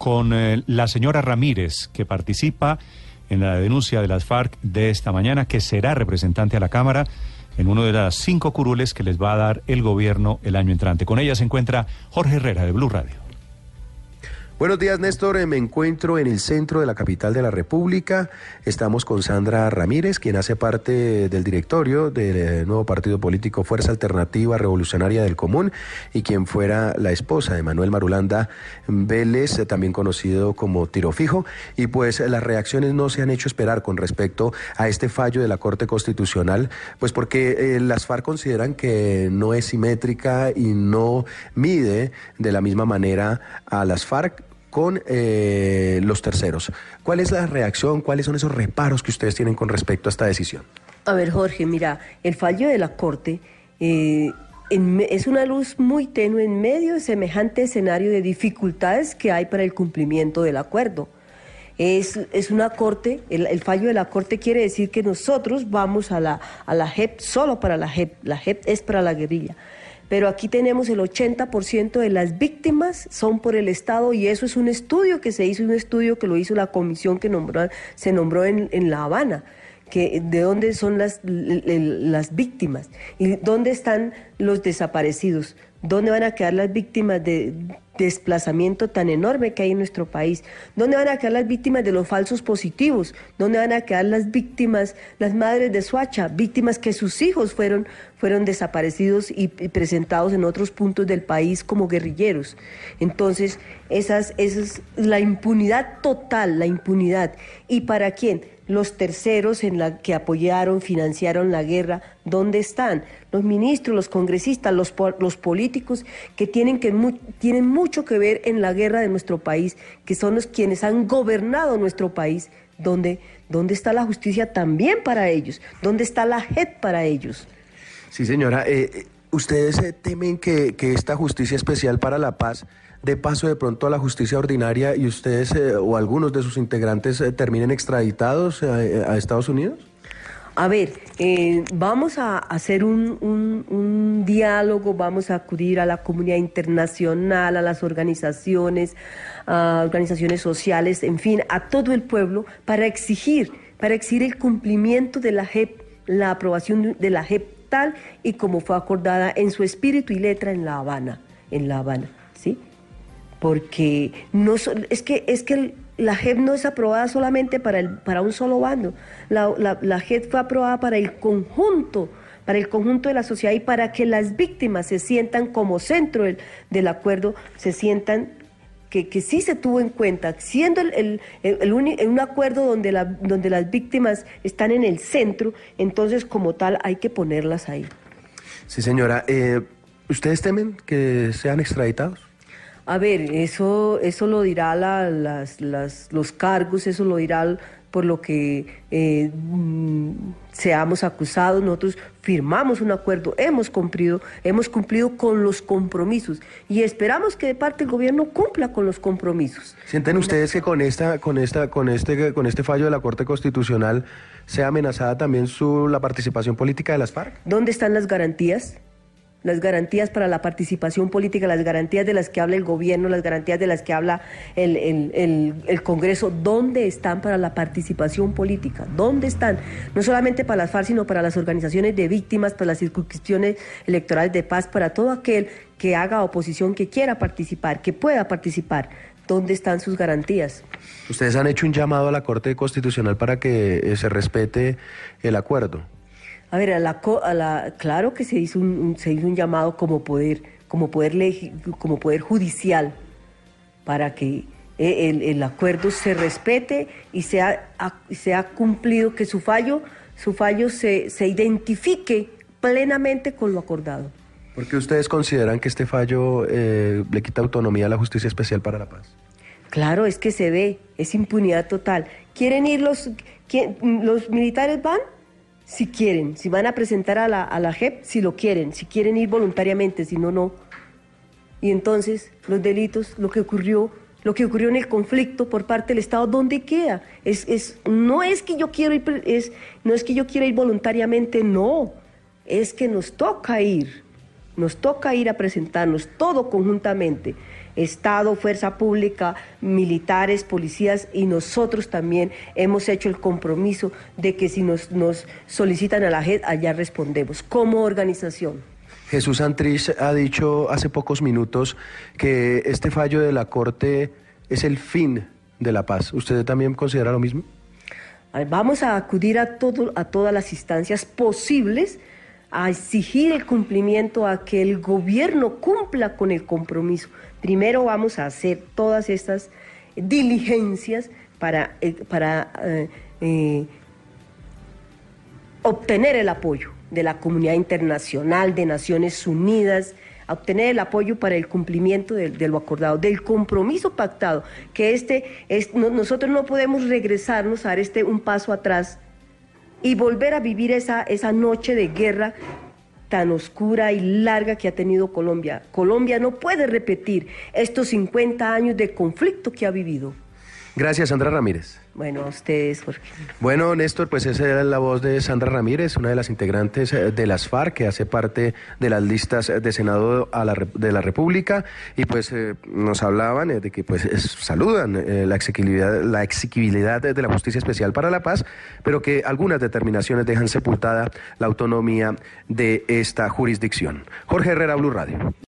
con eh, la señora Ramírez, que participa en la denuncia de las FARC de esta mañana, que será representante a la Cámara en uno de las cinco curules que les va a dar el gobierno el año entrante. Con ella se encuentra Jorge Herrera de Blue Radio. Buenos días, Néstor. Eh, me encuentro en el centro de la capital de la República. Estamos con Sandra Ramírez, quien hace parte del directorio del eh, nuevo partido político Fuerza Alternativa Revolucionaria del Común y quien fuera la esposa de Manuel Marulanda Vélez, eh, también conocido como Tiro Fijo. Y pues las reacciones no se han hecho esperar con respecto a este fallo de la Corte Constitucional, pues porque las FARC consideran que no es simétrica y no mide de la misma manera a las FARC con eh, los terceros. ¿Cuál es la reacción? ¿Cuáles son esos reparos que ustedes tienen con respecto a esta decisión? A ver, Jorge, mira, el fallo de la Corte eh, es una luz muy tenue en medio de semejante escenario de dificultades que hay para el cumplimiento del acuerdo. Es, es una corte, el, fallo de la corte quiere decir que nosotros vamos a la, a la JEP solo para la JEP, la JEP es para la guerrilla pero aquí tenemos el 80% de las víctimas son por el Estado y eso es un estudio que se hizo, un estudio que lo hizo la comisión que nombró, se nombró en, La Habana. Que, de dónde son las, las víctimas y dónde están los desaparecidos, dónde van a quedar las víctimas de desplazamiento tan enorme que hay en nuestro país? ¿Dónde van a quedar las víctimas de los falsos positivos? ¿Dónde van a quedar las víctimas, las madres de Suacha, víctimas que sus hijos fueron, fueron desaparecidos y, presentados en otros puntos del país como guerrilleros? Entonces, esas, esas, la impunidad total, la impunidad. ¿Y para quién? los terceros en la que apoyaron, financiaron la guerra, ¿dónde están? Los ministros, los congresistas, los, los políticos que, tienen, que tienen mucho que ver en la guerra de nuestro país, que son los quienes han gobernado nuestro país, ¿dónde, dónde está la justicia también para ellos? ¿Dónde está la JEP para ellos? Sí, señora. Eh, eh, ¿Ustedes eh, temen que, que esta justicia especial para la paz de paso de pronto a la justicia ordinaria y ustedes eh, o algunos de sus integrantes eh, terminen extraditados a, Estados Unidos? A ver, vamos a hacer un, un, diálogo, vamos a acudir a la comunidad internacional, a las organizaciones, a organizaciones sociales, en fin, a todo el pueblo para exigir, para exigir el cumplimiento de la JEP, la aprobación de la JEP tal y como fue acordada en su espíritu y letra en La Habana, en La Habana, ¿sí? porque no es que es que la JEP no es aprobada solamente para el, para un solo bando. La, la, JEP fue aprobada para el conjunto, para el conjunto de la sociedad y para que las víctimas se sientan como centro del, acuerdo, se sientan que, que, sí se tuvo en cuenta, siendo el, el, un, acuerdo donde, la, donde las víctimas están en el centro, entonces como tal hay que ponerlas ahí. Sí, señora. Eh, ¿Ustedes temen que sean extraditados? A ver, eso, eso lo dirá las, los cargos, eso lo dirá por lo que eh, mm, seamos acusados. Nosotros firmamos un acuerdo, hemos cumplido, hemos cumplido con los compromisos y esperamos que de parte del gobierno cumpla con los compromisos. ¿Sienten ustedes que con esta, con esta, con este, con este fallo de la Corte Constitucional sea amenazada también su la participación política de las FARC? ¿Dónde están las garantías? Las garantías para la participación política, las garantías de las que habla el gobierno, las garantías de las que habla el, el, Congreso, ¿dónde están para la participación política? ¿Dónde están? No solamente para las FARC, sino para las organizaciones de víctimas, para las circunscripciones electorales de paz, para todo aquel que haga oposición, que quiera participar, que pueda participar. ¿Dónde están sus garantías? Ustedes han hecho un llamado a la Corte Constitucional para que eh, se respete el acuerdo. A ver, a la, a la, claro que se hizo un, se hizo un llamado como poder, como poder, como poder judicial para que eh, el, acuerdo se respete y sea, sea cumplido, que su fallo, su fallo se, se identifique plenamente con lo acordado. ¿Por qué ustedes consideran que este fallo eh, le quita autonomía a la Justicia Especial para la Paz? Claro, es que se ve, es impunidad total. ¿Quieren ir los, los militares van? Si quieren, si van a presentar a la, a la JEP, si lo quieren, si quieren ir voluntariamente, si no, no. Y entonces los delitos, lo que ocurrió, lo que ocurrió en el conflicto por parte del Estado, ¿dónde queda? Es, es, no es que yo quiero es, no es que yo quiera ir voluntariamente, no. Es que nos toca ir, nos toca ir a presentarnos todo conjuntamente. Estado, fuerza pública, militares, policías y nosotros también hemos hecho el compromiso de que si nos, nos solicitan a la JED, allá respondemos como organización. Jesús Antrich ha dicho hace pocos minutos que este fallo de la Corte es el fin de la paz. ¿Usted también considera lo mismo? Vamos a acudir a, todo, a todas las instancias posibles a exigir el cumplimiento, a que el gobierno cumpla con el compromiso. Primero vamos a hacer todas estas diligencias para, eh, para eh, eh, obtener el apoyo de la comunidad internacional, de Naciones Unidas, a obtener el apoyo para el cumplimiento de, lo acordado, del compromiso pactado, que este, es, nosotros no podemos regresarnos a dar este un paso atrás y volver a vivir esa, esa noche de guerra tan oscura y larga que ha tenido Colombia. Colombia no puede repetir estos 50 años de conflicto que ha vivido. Gracias, Sandra Ramírez. Bueno, a ustedes, Jorge. Bueno, Néstor, pues esa era la voz de Sandra Ramírez, una de las integrantes eh, de las FARC, que hace parte de las listas de Senado de la República, y pues eh, nos hablaban eh, de que pues saludan la, exequibilidad, la exigibilidad de la Justicia Especial para la Paz, pero que algunas determinaciones dejan sepultada la autonomía de esta jurisdicción. Jorge Herrera, Blue Radio.